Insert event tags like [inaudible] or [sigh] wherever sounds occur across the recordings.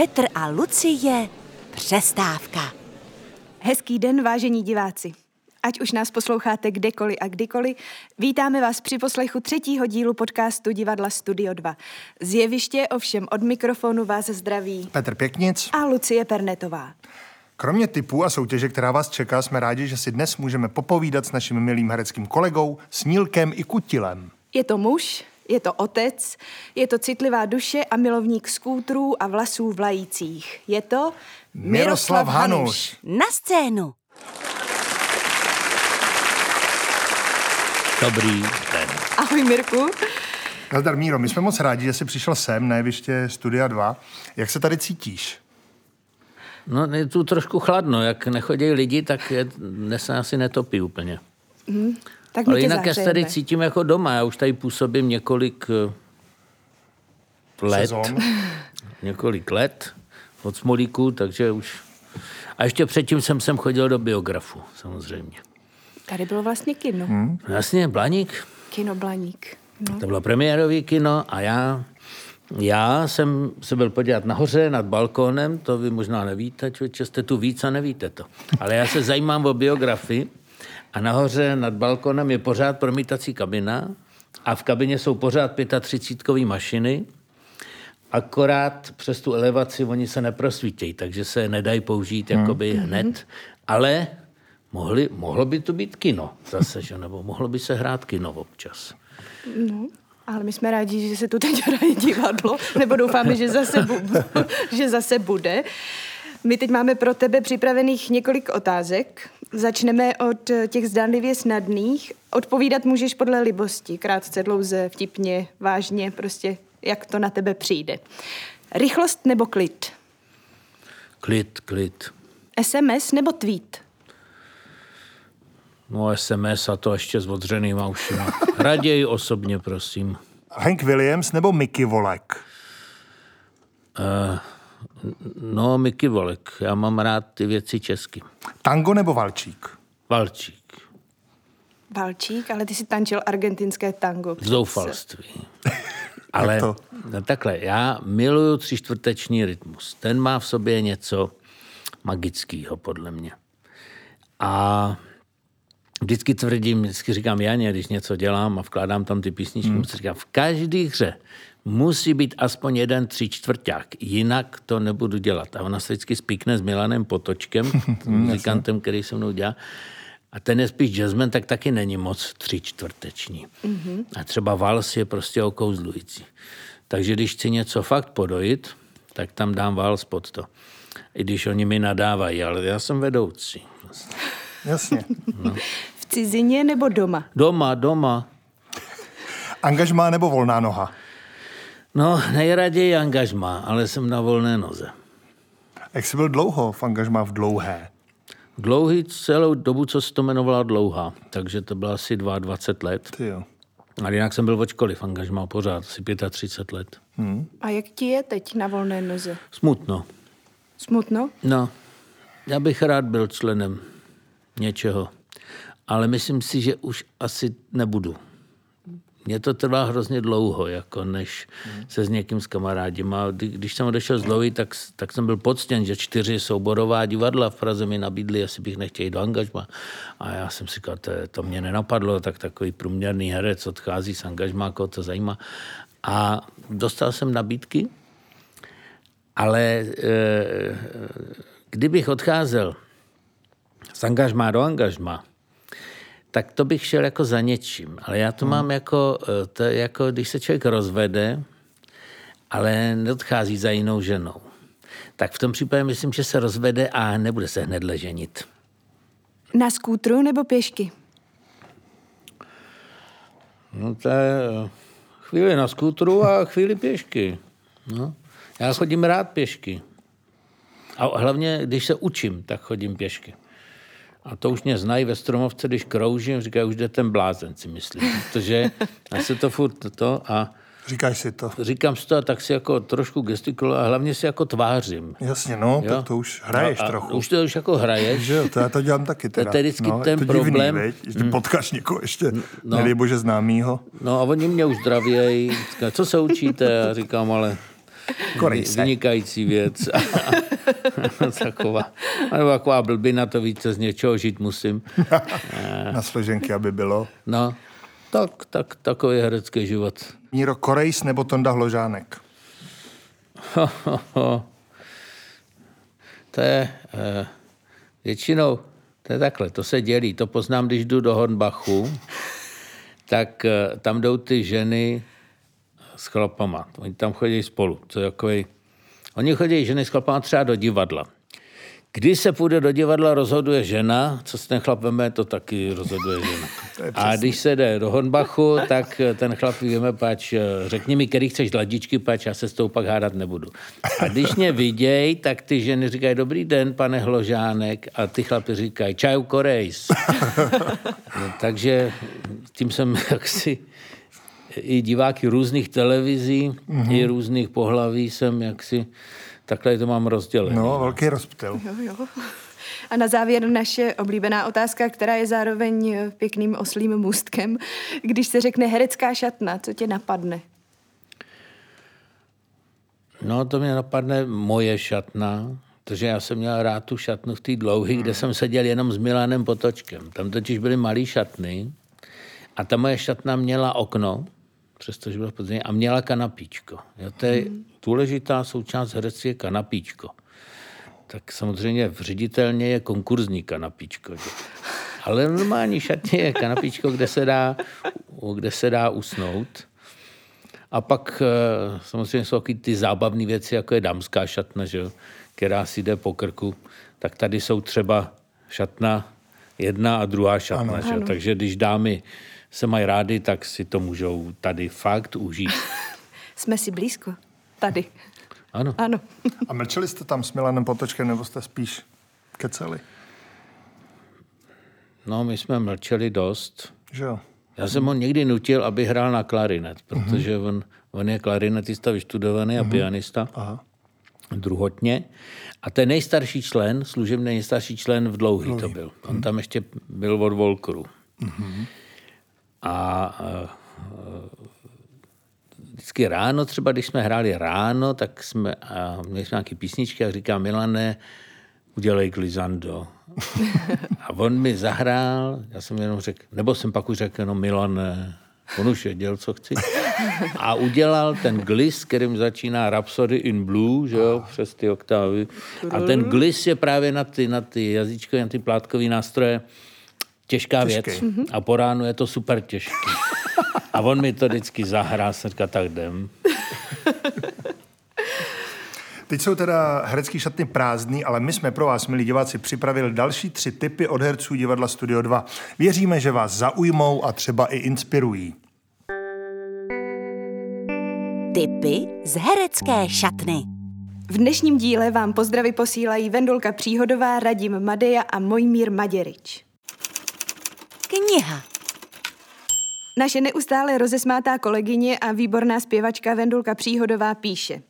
Petr a Lucie přestávka. Hezký den, vážení diváci. Ať už nás posloucháte kdekoliv a kdykoliv, vítáme vás při poslechu třetího dílu podcastu Divadla Studio 2. Zjeviště ovšem od mikrofonu vás zdraví Petr Pěknic. a Lucie Pernetová. Kromě typů a soutěže, která vás čeká, jsme rádi, že si dnes můžeme popovídat s naším milým hereckým kolegou Snílkem i Kutilem. Je to muž, je to otec, je to citlivá duše a milovník skútrů a vlasů vlajících. Je to Miroslav Hanuš. Na scénu. Dobrý den. Ahoj Mirku. Nazdar Míro, my jsme moc rádi, že jsi přišel sem na jeviště Studia 2. Jak se tady cítíš? No, je tu trošku chladno. Jak nechodí lidi, tak je, dnes se asi netopí úplně. Tak Ale jinak já se tady cítím jako doma. Já už tady působím několik eh, let. Sezon? [laughs] Několik let od Smolíku, takže už... A ještě předtím jsem sem chodil do biografu, samozřejmě. Tady bylo vlastně kino. Hmm. No Jasně, Blaník, Kino Blaník. No. to bylo premiérový kino a já, já jsem se byl podívat nahoře nad balkónem, to vy možná nevíte, člověče, jste tu víc a nevíte to. Ale já se zajímám o biografii a nahoře nad balkónem je pořád promítací kabina a v kabině jsou pořád 35 mašiny, akorát přes tu elevaci oni se neprosvítějí, takže se nedají použít jakoby hned, ale mohli, mohlo by to být kino zase, že? nebo mohlo by se hrát kino občas. No, ale my jsme rádi, že se tu teď hraje divadlo, nebo doufáme, že zase, bu- [laughs] že zase bude. My teď máme pro tebe připravených několik otázek. Začneme od eh, těch zdánlivě snadných. Odpovídat můžeš podle libosti, krátce, dlouze, vtipně, vážně, prostě jak to na tebe přijde. Rychlost nebo klid? Klid, klid. SMS nebo tweet? No SMS a to ještě s odřenýma ušima. [laughs] Raději osobně, prosím. Hank Williams nebo Mickey Volek? No, Miky Volek, já mám rád ty věci česky. Tango nebo Valčík? Valčík, Valčík, ale ty si tančil argentinské tango. přece. zoufalství. [laughs] [laughs] Ale to? no, takhle, já miluju tři čtvrteční rytmus. Ten má v sobě něco magického, podle mě. A vždycky tvrdím, vždycky říkám Janě, když něco dělám a vkládám tam ty písničky, hmm. říkám, v každé hře musí být aspoň jeden tři čtvrták, jinak to nebudu dělat. A ona se vždycky spíkne s Milanem Potočkem, [laughs] muzikantem, který se mnou dělá. A ten je spíš jazzman, tak taky není moc tři čtvrteční. Mm-hmm. A třeba vals je prostě okouzlující. Takže když chci něco fakt podojit, tak tam dám vals pod to. I když oni mi nadávají, ale já jsem vedoucí. Jasně. [laughs] V cizině nebo doma? Doma, doma. Angažmá nebo volná noha? No, nejraději angažma, ale jsem na volné noze. Jak jsi byl dlouho v angažmá v dlouhé? Dlouhý celou dobu, co se to jmenovala dlouhá, takže to bylo asi 22 let. Ty jo. Ale jinak jsem byl očkoliv angažma pořád, asi 35 let. A jak ti je teď na volné noze? Smutno. Smutno? No, já bych rád byl členem něčeho, ale myslím si, že už asi nebudu. Mně to trvá hrozně dlouho, jako než se s někým s kamarádím. A kdy- když jsem odešel z Dlouhy, tak, tak jsem byl poctěn, že čtyři souborová divadla v Praze mi nabídli, jestli bych nechtěl jít do angažma. A já jsem si říkal, to, to mě nenapadlo, tak takový průměrný herec odchází z angažma, koho to zajímá. A dostal jsem nabídky, ale e, kdybych odcházel z angažmá do angažma, tak to bych šel jako za něčím. Ale já to hmm. mám jako, eh, to jako, když se člověk rozvede, ale neodchází za jinou ženou. Tak v tom případě myslím, že se rozvede a nebude se hned leženit. Na skútru nebo pěšky? No to je eh, chvíli na skútru a chvíli pěšky. No. Já chodím rád pěšky. A hlavně, když se učím, tak chodím pěšky. A to už mě znají ve Stromovce, když kroužím, říkají, už jde ten blázen, si myslím. Protože já se to furt to a Říkáš si to. říkám si to a tak si jako trošku gestikuluji a hlavně si jako tvářím. Jasně, no, Jo. tak to už hraješ No a trochu. Už to už jako hraješ. Že jo, to já to dělám taky teda. to je vždycky no, ten to divný, problém. Veď? Že ty potkáš někoho ještě, No. nedej bože známýho. No a oni mě už zdravějí. Co se učíte? A říkám, ale Korejse. vynikající věc. [laughs] taková, nebo taková blbina, to více z něčeho žít musím. [laughs] Na složenky, aby bylo. No, tak, tak, takový je herecký život. Míro Korejs nebo Tonda Hložánek? [laughs] To je eh, většinou, to je takhle, to se dělí. To poznám, když jdu do Hornbachu, tak eh, tam jdou ty ženy s chlapama. Oni tam chodí spolu. To je takový... Oni chodí ženy s chlapama třeba do divadla. Když se půjde do divadla, rozhoduje žena, co se ten chlap veme, to taky rozhoduje žena. [laughs] A když se jde do Hornbachu, tak ten chlap víme, pač, řekni mi, který chceš ladičky, pač já se s tou pak hádat nebudu. A když mě viděj, tak ty ženy říkají, dobrý den, pane Hložánek, a ty chlapi říkají, čaju korejs. [laughs] no, takže tím jsem [laughs] jaksi i diváky různých televizí, mm-hmm. i různých pohlaví jsem jaksi Takhle to mám rozdělené. No, velký rozptyl. Jo, jo. A na závěr naše oblíbená otázka, která je zároveň pěkným oslým můstkem. Když se řekne herecká šatna, co tě napadne? No, to mě napadne moje šatna, protože já jsem měl rád tu šatnu v té dlouhé, kde jsem seděl jenom s Milanem Potočkem. Tam totiž byly malé šatny a ta moje šatna měla okno, přestože byla podzimní, a měla kanapíčko. Jo, to je hmm. důležitá součást herectví je kanapíčko. Tak samozřejmě v ředitelně je konkurzní kanapíčko. Že? Ale normální šatně je kanapíčko, kde se dá, kde se dá usnout. A pak eh, samozřejmě jsou taky ty zábavné věci, jako je dámská šatna, že? která si jde po krku. Tak tady jsou třeba šatna jedna a druhá šatna. Ano. Že? Takže když dámy se mají rádi, tak si to můžou tady fakt užít. [laughs] Jsme si blízko. Tady. Ano. Ano. [laughs] A mlčeli jste tam s Milanem Potočkem, nebo jste spíš keceli? No, my jsme mlčeli dost. Že jo? Já jsem ho někdy nutil, aby hrál na klarinet, protože mm-hmm. on, on je klarinetista vyštudovaný a mm-hmm. pianista. Aha. Druhotně. A ten nejstarší člen, služebný nejstarší člen v dlouhý, dlouhý. to byl. On mm-hmm. tam ještě byl od Volkru. Mm-hmm. A vždycky ráno, třeba když jsme hráli ráno, tak jsme, a měli jsme nějaké písničky a říká Milane, udělej glizando. A on mi zahrál, já jsem jenom řekl, nebo jsem pak už řekl jenom Milane, on už věděl, co chci. A udělal ten glis, kterým začíná Rhapsody in Blue, že jo, přes ty oktávy. A ten glis je právě na ty, na ty jazyčkové, na ty plátkové nástroje těžká Těžký. věc. A po ránu je to super těžký. A on mi to vždycky zahrá, se říká, tak jdem. Teď jsou teda herecký šatny prázdný, ale my jsme pro vás, milí diváci, připravili další tři typy od herců divadla Studio 2. Věříme, že vás zaujmou a třeba i inspirují. Typy z herecké šatny. V dnešním díle vám pozdraví posílají Vendulka Příhodová, Radim Madeja a Mojmír Maděrič. Kniha. Naše neustále rozesmátá kolegyně a výborná zpěvačka Vendulka Příhodová píše.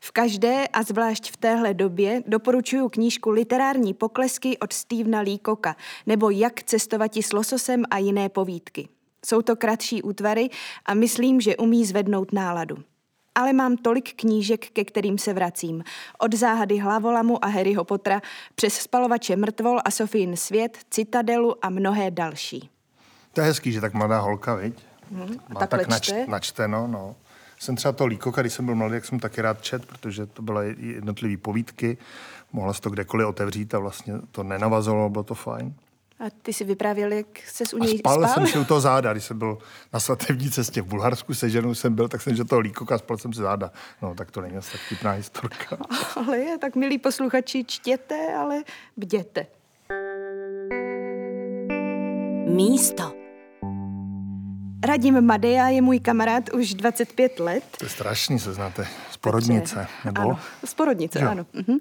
V každé a zvlášť v téhle době doporučuju knížku Literární poklesky od Stevena Leacocka nebo Jak cestovati s lososem a jiné povídky. Jsou to kratší útvary a myslím, že umí zvednout náladu. Ale mám tolik knížek, ke kterým se vracím. Od záhady hlavolamu a Harryho Pottera přes spalovače mrtvol a Sofín svět, Citadelu a mnohé další. To je hezký, že tak mladá holka, viď? Hmm, Má tak nač, načteno, no. Jsem třeba to Líkoka, když jsem byl mladý, jak jsem taky rád čet, protože to byly jednotlivé povídky. Mohla se to kdekoliv otevřít a vlastně to nenavazovalo, bylo to fajn. A ty si vyprávěl, jak se u něj a spal? spal? jsem si u toho záda, když jsem byl na svatební cestě v Bulharsku, se ženou jsem byl, tak jsem že toho líkoka spal jsem si záda. No, tak to není tak vtipná historka. [laughs] Ale je, tak milí posluchači, čtěte, ale bděte. Místo. Radim Madeja je můj kamarád už 25 let. To je strašný, se znáte. Z porodnice, nebo? Ano, z porodnice, jo. ano. Mhm.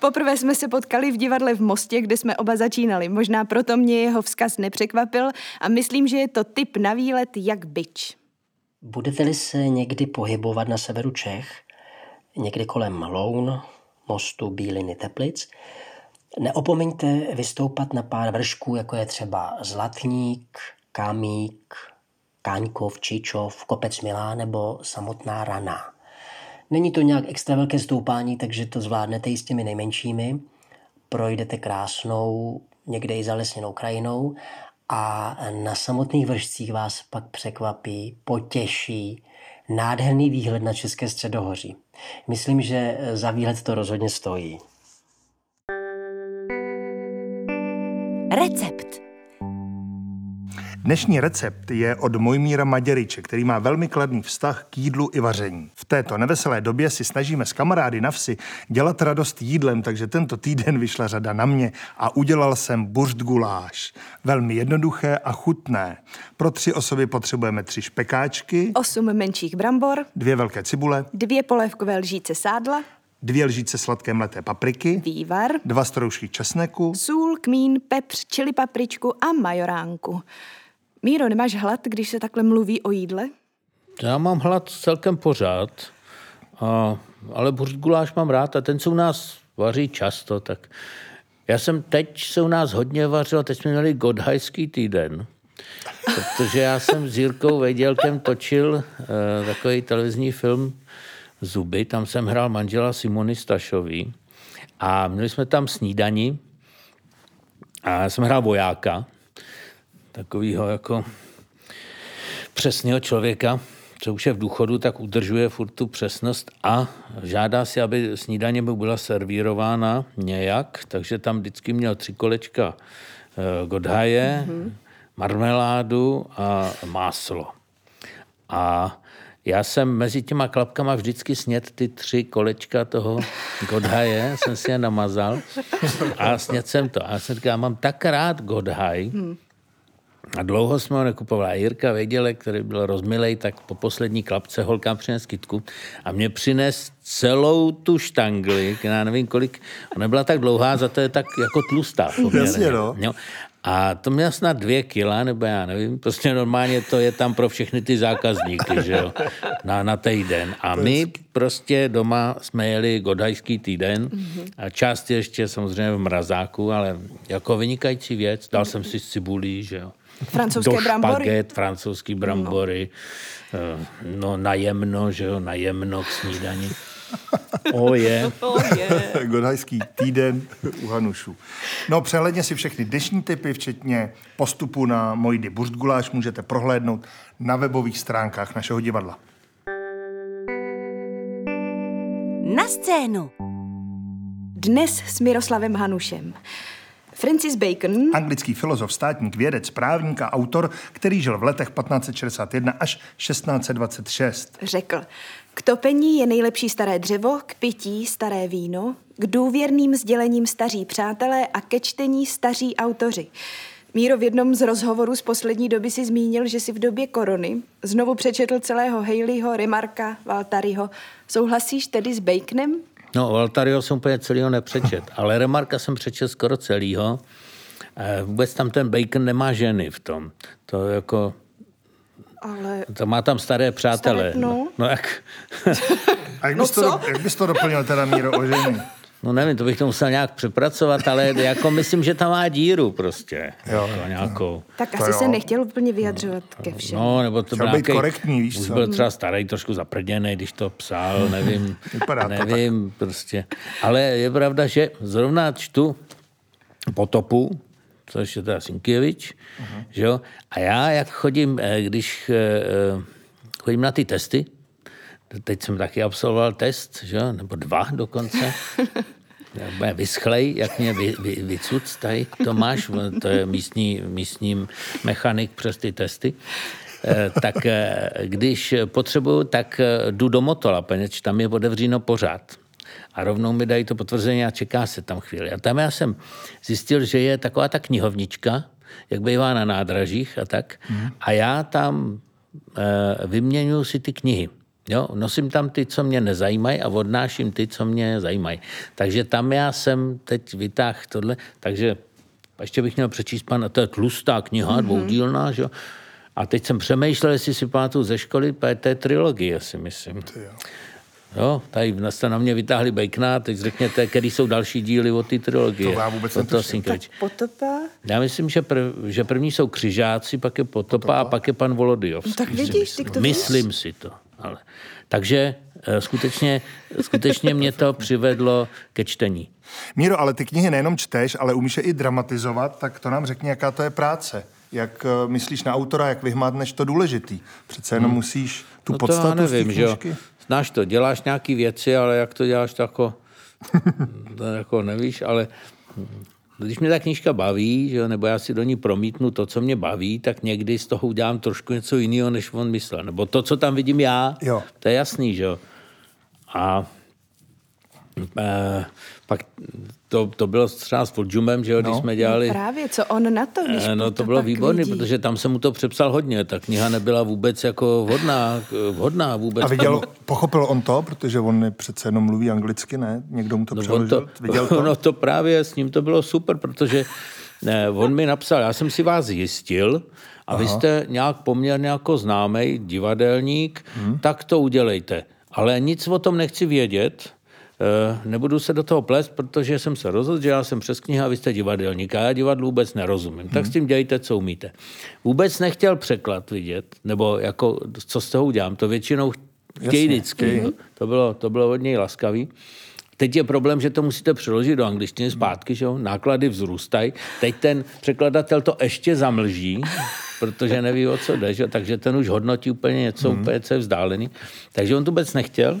Poprvé jsme se potkali v divadle v Mostě, kde jsme oba začínali. Možná proto mě jeho vzkaz nepřekvapil a myslím, že je to typ na výlet jak byč. Budete-li se někdy pohybovat na severu Čech, někdy kolem Loun, mostu Bíliny Teplic, neopomeňte vystoupat na pár vršků, jako je třeba Zlatník, Kamík, Káňkov, Čičov, Kopec Milá nebo samotná Rana. Není to nějak extra velké stoupání, takže to zvládnete i s těmi nejmenšími. Projdete krásnou, někde i zalesněnou krajinou a na samotných vršcích vás pak překvapí, potěší nádherný výhled na České středohoří. Myslím, že za výhled to rozhodně stojí. Recept. Dnešní recept je od Mojmíra Maděryče, který má velmi kladný vztah k jídlu i vaření. V této neveselé době si snažíme s kamarády na vsi dělat radost jídlem, takže tento týden vyšla řada na mě a udělal jsem burst guláš. Velmi jednoduché a chutné. Pro tři osoby potřebujeme tři špekáčky, osm menších brambor, dvě velké cibule, dvě polévkové lžíce sádla, dvě lžíce sladké mleté papriky, vývar, dva stroužky česneku, sůl, kmín, pepř, čili papričku a majoránku. Míro, nemáš hlad, když se takhle mluví o jídle? Já mám hlad celkem pořád, a, ale burst guláš mám rád a ten se u nás vaří často, tak já jsem teď se u nás hodně vařil, teď jsme měli godhajský týden, protože já jsem s Jirkou Vejdělkem točil uh, takový televizní film Zuby, tam jsem hrál manžela Simony Stašový a měli jsme tam snídani a já jsem hrál vojáka takového jako přesného člověka, co už je v důchodu, tak udržuje furt tu přesnost a žádá si, aby snídaně mu byla servírována nějak, takže tam vždycky měl tři kolečka eh, godhaje, mm-hmm. marmeládu a máslo. A já jsem mezi těma klapkama vždycky snět ty tři kolečka toho godhaje, jsem si je namazal a snět jsem to. A já jsem říkal, mám tak rád godhaj, hmm. A dlouho jsme ho nekupovali. Jirka věděl, který byl rozmilej, tak po poslední klapce holkám přines kytku a mě přines celou tu štangli, já nevím kolik, ona byla tak dlouhá, za to je tak jako tlustá. Jasně, no. Jo. A to měl snad dvě kila, nebo já nevím, prostě normálně to je tam pro všechny ty zákazníky, že jo, na, na týden. A my prostě doma jsme jeli godajský týden a část ještě samozřejmě v mrazáku, ale jako vynikající věc, dal jsem si cibulí, že jo. Francouzské do brambory. špaget, francouzský brambory, no, no najemno, že jo, najemno k snídani. [laughs] O je. Oh, [laughs] yeah. Godhajský týden u Hanušu. No, přehledně si všechny dnešní typy, včetně postupu na Mojdy Burst Guláš, můžete prohlédnout na webových stránkách našeho divadla. Na scénu. Dnes s Miroslavem Hanušem. Francis Bacon, Anglický filozof, státník, vědec, právník a autor, který žil v letech 1561 až 1626. řekl, k topení je nejlepší staré dřevo, k pití staré víno, k důvěrným sdělením staří přátelé a ke čtení staří autoři. Míro v jednom z rozhovorů z poslední doby si zmínil, že si v době korony znovu přečetl celého Haleyho, Remarka, Valtaryho. Souhlasíš tedy s Baconem? No, Valtario jsem úplně celýho nepřečet, ale Remarka jsem přečet skoro celýho. Eh, Vůbec tam ten Bacon nemá ženy v tom. To jako, Ale to má tam staré přátelé. Staré, no. no jak, A jak No bys, to, co? do- jak bys to doplnil teda, Míro, o ženy? No nevím, to bych to musel nějak přepracovat, ale jako myslím, že tam má díru prostě. Jo, jako nějakou. tak To asi jo. se nechtěl úplně vyjadřovat ke všem. No, nebo to byl nějaký- korektní, víš už co? byl třeba starý, trošku zaprděný, když to psal, [laughs] nevím. Vypadá to nevím, prostě. Ale je pravda, že zrovna čtu potopu, což je teda Sinkěvič, uh-huh. že jo? A já, jak chodím, eh, když eh, eh, chodím na ty testy, teď jsem taky absolvoval test, že nebo dva dokonce, [laughs] bude vyschlej, jak mě vy, vy, vycuc tady Tomáš, to je místní, místní mechanik přes ty testy, Eh, tak eh, když potřebuju, tak eh, jdu do Motola, poněvadž tam je otevříno pořád. A rovnou mi dají to potvrzení a čeká se tam chvíli. A tam já jsem zjistil, že je taková ta knihovnička, jak bývá na nádražích a tak. A já tam vyměňuji si ty knihy. Jo, nosím tam ty, co mě nezajímají a odnáším ty, co mě zajímají. Takže tam já jsem teď vytáhl tohle, takže ještě bych měl přečíst pan, to je tlustá kniha, mm-hmm. dvoudílná, že jo. A teď jsem přemýšlel, jestli si pamatuju ze školy, to je té trilogie, si myslím. Jo, tady jste na mě vytáhli Bacona, teď řekněte, který jsou další díly od té trilogie. To já vůbec netuším. Sienkiewicz. Potopa? Já myslím, že, prv, že první jsou křižáci, pak je Potopa, a pak je pan Volodijovský. No tak vidíš, myslím. ty to víš. Myslím si to. Ale. Takže eh, skutečně, skutečně mě to přivedlo ke čtení. Míro, ale ty knihy nejenom čteš, ale umíš je i dramatizovat, tak to nám řekni, jaká to je práce. Jak eh, myslíš na autora, jak vyhmátneš to důležitý? Přece jenom hmm. musíš tu no podstatu to nevím, z že Znáš to, děláš nějaké věci, ale jak to děláš, to jako, [laughs] to jako nevíš, ale když mě ta knížka baví, že, nebo já si do ní promítnu to, co mě baví, tak někdy z toho udělám trošku něco jiného, než on myslel. Nebo to, co tam vidím já, jo. to je jasný, že jo. A e, pak to, to bylo třeba s Fordjumem, že jo, no. když jsme dělali... No právě, co on na to, když eh, No to, to bylo výborné, protože tam jsem mu to přepsal hodně. Ta kniha nebyla vůbec jako vhodná, vhodná vůbec. A viděl, pochopil on to, protože on přece jenom mluví anglicky, ne? Někdo mu to no, přeložil? To, viděl [laughs] to? No to právě s ním to bylo super, protože ne, on mi napsal, já jsem si vás zjistil, a Aha. vy jste nějak poměrně jako známý divadelník, hmm. tak to udělejte. Ale nic o tom nechci vědět, Eh, nebudu se do toho plést, protože jsem se rozhodl, že já jsem přes kniha a vy jste divadelník a já divadlu vůbec nerozumím. Hmm. Tak s tím dějte, co umíte. Vůbec nechtěl překlad vidět, nebo jako, co z toho udělám. To většinou chtějí vždycky. No. To bylo, to bylo od něj laskavý. Teď je problém, že to musíte přeložit do angličtiny zpátky, že jo? náklady vzrůstají. Teď ten překladatel to ještě zamlží, protože neví, o co jde, že? takže ten už hodnotí úplně něco hmm. úplně, co je vzdálený. Takže on to vůbec nechtěl.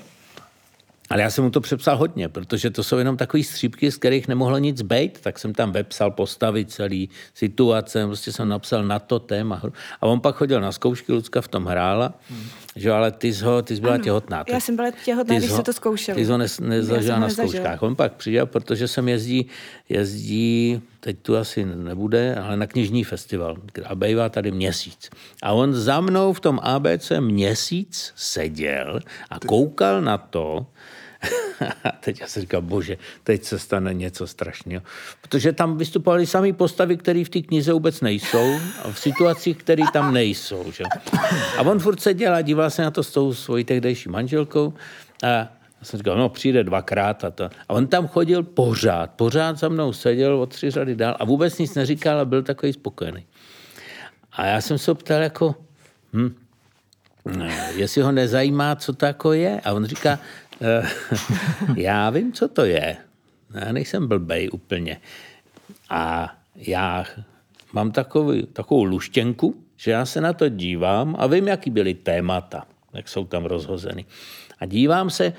Ale já jsem mu to přepsal hodně, protože to jsou jenom takové střípky, z kterých nemohlo nic být, tak jsem tam vepsal postavy celý situace, prostě jsem napsal na to téma. A on pak chodil na zkoušky, Lucka v tom hrála, hmm. Že ale ty jsi, ho, ty jsi byla ano, těhotná. Já jsem byla těhotná, když se to zkoušel. Ty jsi ho ne, nezažila na zkouškách. On pak přijel, protože jsem jezdí, jezdí, teď tu asi nebude, ale na knižní festival, a bývá tady měsíc. A on za mnou v tom ABC měsíc seděl a koukal na to, a [laughs] teď já si říkám, bože, teď se stane něco strašného. Protože tam vystupovali sami postavy, které v té knize vůbec nejsou a v situacích, které tam nejsou. Že? A on furt seděl a díval se na to s tou svojí tehdejší manželkou a já jsem říkal, no přijde dvakrát a to. A on tam chodil pořád, pořád za mnou seděl o tři řady dál a vůbec nic neříkal a byl takový spokojený. A já jsem se ptal jako, hm, jestli ho nezajímá, co to jako je. A on říká, [laughs] já vím, co to je. Já nejsem blbej úplně. A já mám takový, takovou luštěnku, že já se na to dívám a vím, jaký byly témata, jak jsou tam rozhozeny. A dívám se,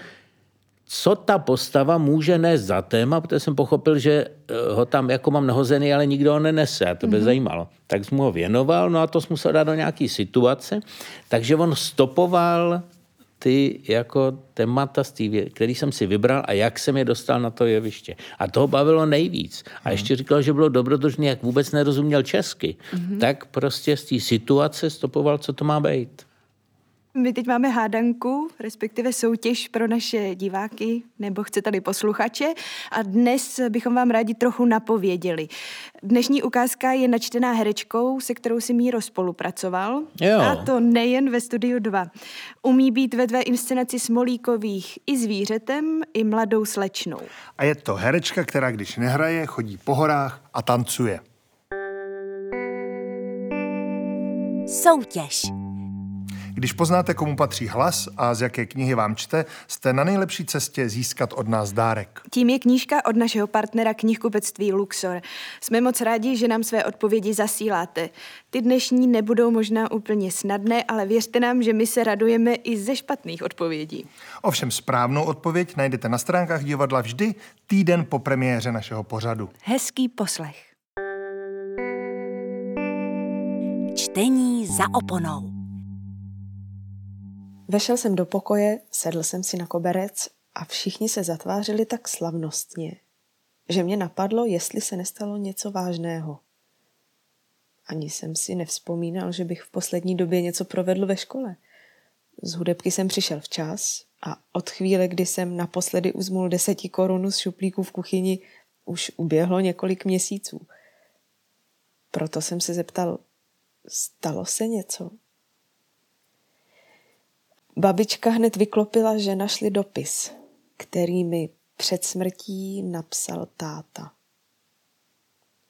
co ta postava může nést za téma, protože jsem pochopil, že eh, ho tam jako mám nahozený, ale nikdo ho nenese a to by mm-hmm. zajímalo. Tak jsem mu ho věnoval, no a to jsem musel dát do nějaké situace, takže on stopoval ty jako témata, který jsem si vybral a jak jsem je dostal na to jeviště. A toho bavilo nejvíc. A ještě říkal, že bylo dobrodružný, jak vůbec nerozuměl česky. Mm-hmm. Tak prostě z té situace stopoval, co to má být. My teď máme hádanku, respektive soutěž pro naše diváky nebo chcete-li posluchače a dnes bychom vám rádi trochu napověděli. Dnešní ukázka je načtená herečkou, se kterou si Míro spolupracoval. Jo. A to nejen ve Studiu 2. Umí být ve tvé inscenaci Smolíkových i zvířetem, i mladou slečnou. A je to herečka, která když nehraje, chodí po horách a tancuje. Soutěž. Když poznáte, komu patří hlas a z jaké knihy vám čte, jste na nejlepší cestě získat od nás dárek. Tím je knížka od našeho partnera knihkupectví Luxor. Jsme moc rádi, že nám své odpovědi zasíláte. Ty dnešní nebudou možná úplně snadné, ale věřte nám, že my se radujeme i ze špatných odpovědí. Ovšem správnou odpověď najdete na stránkách divadla vždy týden po premiéře našeho pořadu. Hezký poslech. Čtení za oponou. Vešel jsem do pokoje, sedl jsem si na koberec a všichni se zatvářili tak slavnostně, že mě napadlo, jestli se nestalo něco vážného. Ani jsem si nevzpomínal, že bych v poslední době něco provedl ve škole. Z hudebky jsem přišel včas a od chvíle, kdy jsem naposledy uzmul deseti korun z šuplíku v kuchyni, už uběhlo několik měsíců. Proto jsem se zeptal, stalo se něco? Babička hned vyklopila, že našli dopis, který mi před smrtí napsal táta.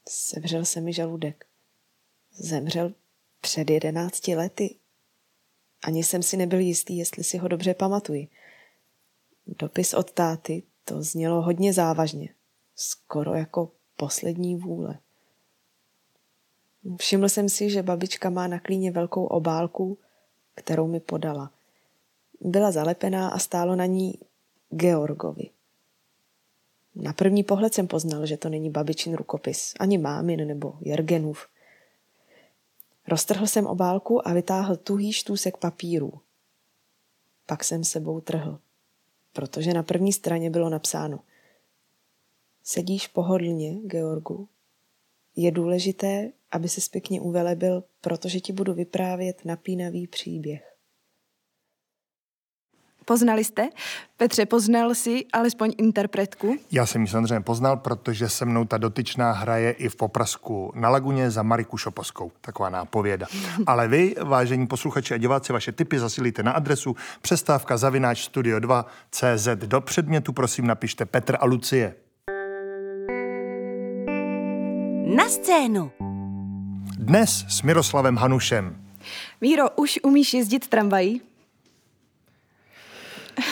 Sevřel se mi žaludek. Zemřel před jedenácti lety. Ani jsem si nebyl jistý, jestli si ho dobře pamatuji. Dopis od táty to znělo hodně závažně. Skoro jako poslední vůle. Všiml jsem si, že babička má na klíně velkou obálku, kterou mi podala. Byla zalepená a stálo na ní Georgovi. Na první pohled jsem poznal, že to není babičin rukopis, ani mámin nebo Jergenův. Roztrhl jsem obálku a vytáhl tuhý štůsek papíru. Pak jsem sebou trhl, protože na první straně bylo napsáno Sedíš pohodlně, Georgu. Je důležité, aby se pěkně uvelebil, protože ti budu vyprávět napínavý příběh. Poznali jste? Petře, poznal si alespoň interpretku? Já jsem ji samozřejmě poznal, protože se mnou ta dotyčná hraje i v Poprasku na Laguně za Mariku Šoposkou. Taková nápověda. [laughs] Ale vy, vážení posluchači a diváci, vaše tipy zasilíte na adresu přestávka zavináč studio 2 CZ. Do předmětu prosím napište Petr a Lucie. Na scénu. Dnes s Miroslavem Hanušem. Míro, už umíš jezdit tramvají?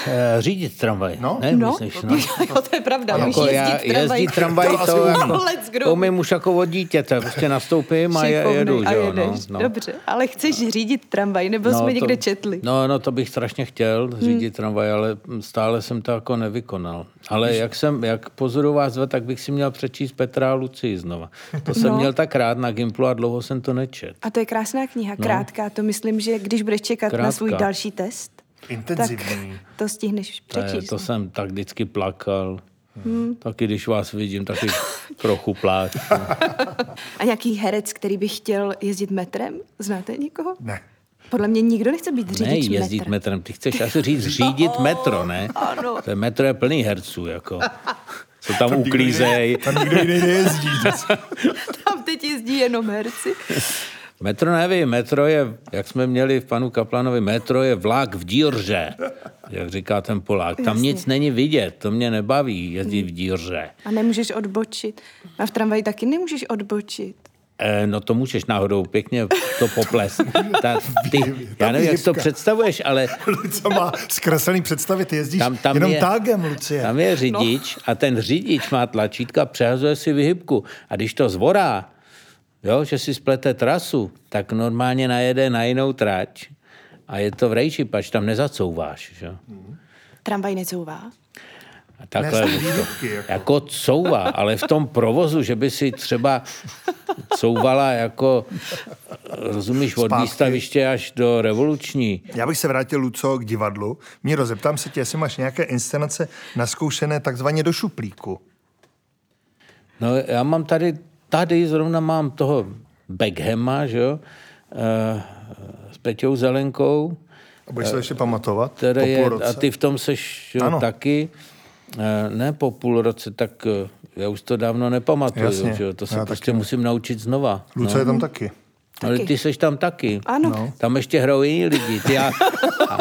Eh, řídit tramvaj. No. ne, No, myslíš, no. [laughs] jo, to je pravda. Ano. Jako jezdit já tramvají. jezdit tramvaj, To to, asi to, umím. jako, to umím už jako od dítěte, prostě nastoupím a je, jedu, a že jo, no, no. Dobře, ale chceš řídit tramvaj, nebo jsme to, někde četli? No, no, to bych strašně chtěl řídit hmm. tramvaj, ale stále jsem to jako nevykonal. Ale jak jsem, jak pozoru vás zve, tak bych si měl přečíst Petra a Lucii znova. To jsem No. měl tak rád na Gimplu a dlouho jsem to nečet. A to je krásná kniha, krátká. To myslím, že když budeš čekat na Krátká. svůj další test, tak Intenzivní. to stihneš To, je, přečíst. to jsem tak vždycky plakal. Hmm. Taky když vás vidím, taky [laughs] trochu pláč. A nějaký herec, který by chtěl jezdit metrem? Znáte někoho? Ne. Podle mě nikdo nechce být Ne, řidič jezdit metra. metrem. Ty chceš asi říct [laughs] řídit metro, ne? Ano. To je metro je plný herců, jako. Co tam uklízej. Tam nikdo jiný nejezdí. [laughs] Tam teď jezdí jenom herci. Metro nevím, metro je, jak jsme měli v panu Kaplanovi, metro je vlak v dírře, jak říká ten Polák. Tam Jasně. nic není vidět, to mě nebaví jezdit v dírře. A nemůžeš odbočit. A v tramvaji taky nemůžeš odbočit. E, no to můžeš náhodou pěkně to poples. Ta, [laughs] ty, já nevím, jak si to představuješ, ale [laughs] Co má zkreslený představy, ty jezdíš tam, tam jenom je, tágem, Lucie. Tam je řidič a ten řidič má tlačítka, přehazuje si vyhybku. A když to zvorá, jo, že si splete trasu, tak normálně najede na jinou trať a je to v rejči, pač tam nezacouváš. Že? Tramvaj necouvá. A takhle, výhybky, jako. jako couvá, ale v tom provozu, že by si třeba couvala jako, rozumíš, od Zpátky. výstaviště až do revoluční. Já bych se vrátil, Luco, k divadlu. Míro, zeptám se tě, jestli máš nějaké inscenace naskoušené takzvaně do šuplíku. No já mám tady, tady zrovna mám toho Beckhama, že jo, eh, s Peťou Zelenkou, A budeš se ještě pamatovat? který po je, půl a ty v tom seš jo, Ano. taky, Eh, ne po půl roce, tak eh, já už to dávno nepamatuju, Jasně, že jo, to se já prostě taky ne. musím naučit znova. Luce je tam taky. Ale Taky. ty seš tam taky. Ano. No. Tam ještě hrajou jiní lidi. Ty já, a,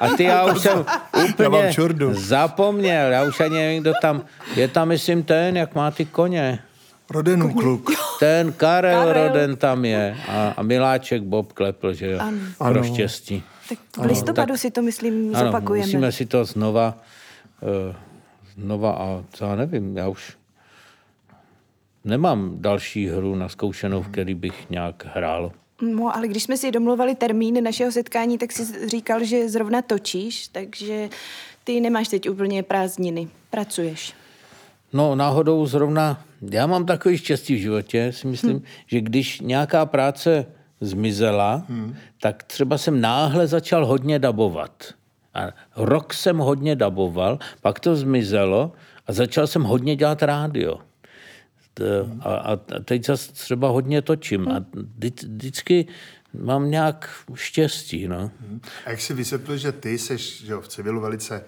a ty já už jsem Já úplně mám čurdu. zapomněl. Já už ani nevím, kdo tam. Je tam, myslím, ten, jak má ty koně. Rodenů kluk. Ten Karel, Karel. Roden tam je. A, a Miláček Bob Klepl, že jo. Ano. Pro Ano. štěstí. Tak v listopadu si to, myslím, Ano, zopakujeme. musíme si to znova, uh, znova a co já nevím, já už nemám další hru naskoušenou, v který bych nějak hrál. No, ale když jsme si domluvali termín našeho setkání, tak si říkal, že zrovna točíš, takže ty nemáš teď úplně prázdniny. Pracuješ. No náhodou zrovna, já mám takový štěstí v životě, si myslím, hmm. že když nějaká práce zmizela, hmm. tak třeba jsem náhle začal hodně dabovat. A rok jsem hodně daboval, pak to zmizelo a začal jsem hodně dělat rádio. A, a teď zase třeba hodně točím. A vždy- vždycky mám nějak štěstí, no. A jak si vysvětlil, že ty jsi že v civilu velice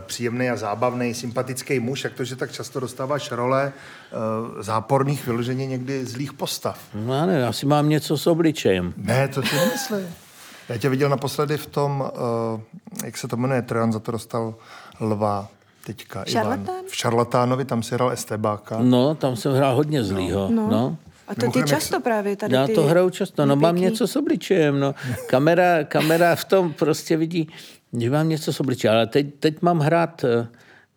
příjemný a zábavný, sympatický muž, jak to, že tak často dostáváš role uh, záporných, vyloženě někdy zlých postav? No já nevím, asi mám něco s obličejem. Ne, to si nemyslím. Já tě viděl naposledy v tom, uh, jak se to jmenuje, Trojan za to dostal lva teďka. Ivan. Šarlatán? V Šarlatánovi, tam si hrál Estebáka. No, tam jsem hrál hodně zlýho. No. no. A to ty často právě tady Já ty... to hraju často, no mám něco s obličejem, no. Kamera, kamera v tom prostě vidí, že mám něco s obličejem, ale teď, teď mám hrát, eh,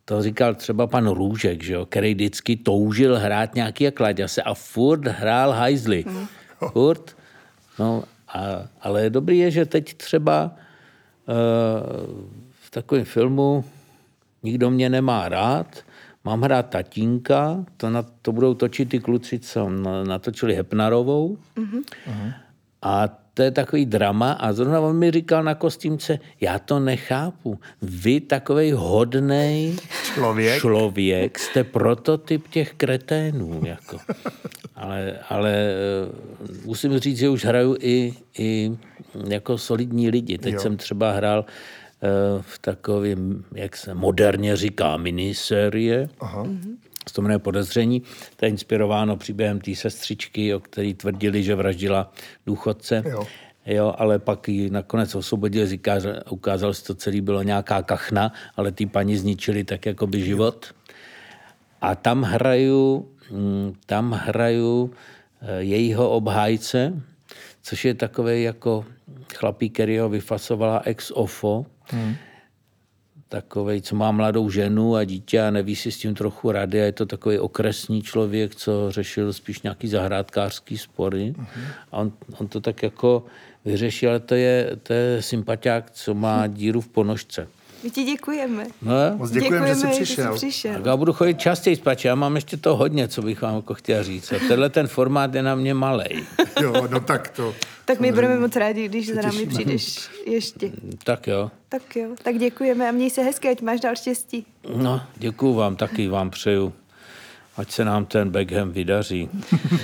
to říkal třeba pan Růžek, že jo, který vždycky toužil hrát nějaký kladěse a furt hrál hajzly. Hmm. Furt. No, a, ale dobrý je, že teď třeba uh, v takovém filmu Nikdo mě nemá rád, mám hrát tatínka, to, na, to budou točit ty kluci, co natočili Hepnarovou. Mm-hmm. A to je takový drama a zrovna on mi říkal na kostýmce, já to nechápu. Vy takový hodný člověk. člověk jste prototyp těch kreténů. Jako. [laughs] Ale, ale eh, musím říct, že už hraju i, i jako solidní lidi. Teď jo. jsem třeba hrál Eh, v takovém, jak se moderně říká, miniserie. Aha. Z to jmenuje Podezření. To je inspirováno příběhem té sestřičky, o který tvrdili, že vraždila důchodce. Jo. Jo, ale pak ji nakonec osvobodil, říká, ukázal se to celý bylo nějaká kachna, ale ty paní zničili tak jako by život. A tam hraju, mm, tam hraju eh, jejího obhájce, což je takový jako chlapík, který ho vyfasovala ex ofo, Hmm. Takový, co má mladou ženu a dítě a neví si s tím trochu rady a je to takový okresní člověk, co řešil spíš nějaký zahrádkářský spory. Hmm. A on, on to tak jako vyřešil, ale to je, to je sympatiák, co má díru v ponožce. My ti děkujeme. No, Moc děkujeme, děkujeme, že jsi přišel. Že jsi přišel. Tak já budu chodit častěji spát, já mám ještě to hodně, co bych vám jako chtěl říct. A tenhle ten formát je na mě malej. [laughs] jo, no tak to. Tak my budeme moc rádi, když za námi přijdeš ještě. Tak jo. Tak jo, tak děkujeme a měj se hezky, ať máš dál štěstí. No, děkuju vám, taky vám přeju. Ať se nám ten Beckham vydaří.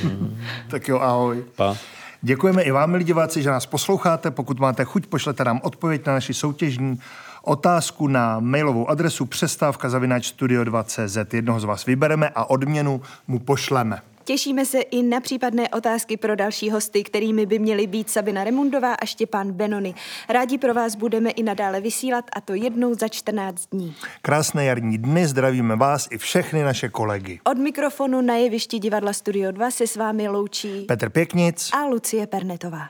[laughs] tak jo, ahoj. Pa. Děkujeme i vám, milí diváci, že nás posloucháte. Pokud máte chuť, pošlete nám odpověď na naši soutěžní otázku na mailovou adresu přestávka zavináč studio2.cz. Jednoho z vás vybereme a odměnu mu pošleme. Těšíme se i na případné otázky pro další hosty, kterými by měly být Sabina Remundová a Štěpán Benony. Rádi pro vás budeme i nadále vysílat a to jednou za 14 dní. Krásné jarní dny, zdravíme vás i všechny naše kolegy. Od mikrofonu na jevišti divadla Studio 2 se s vámi loučí Petr Pěknic a Lucie Pernetová.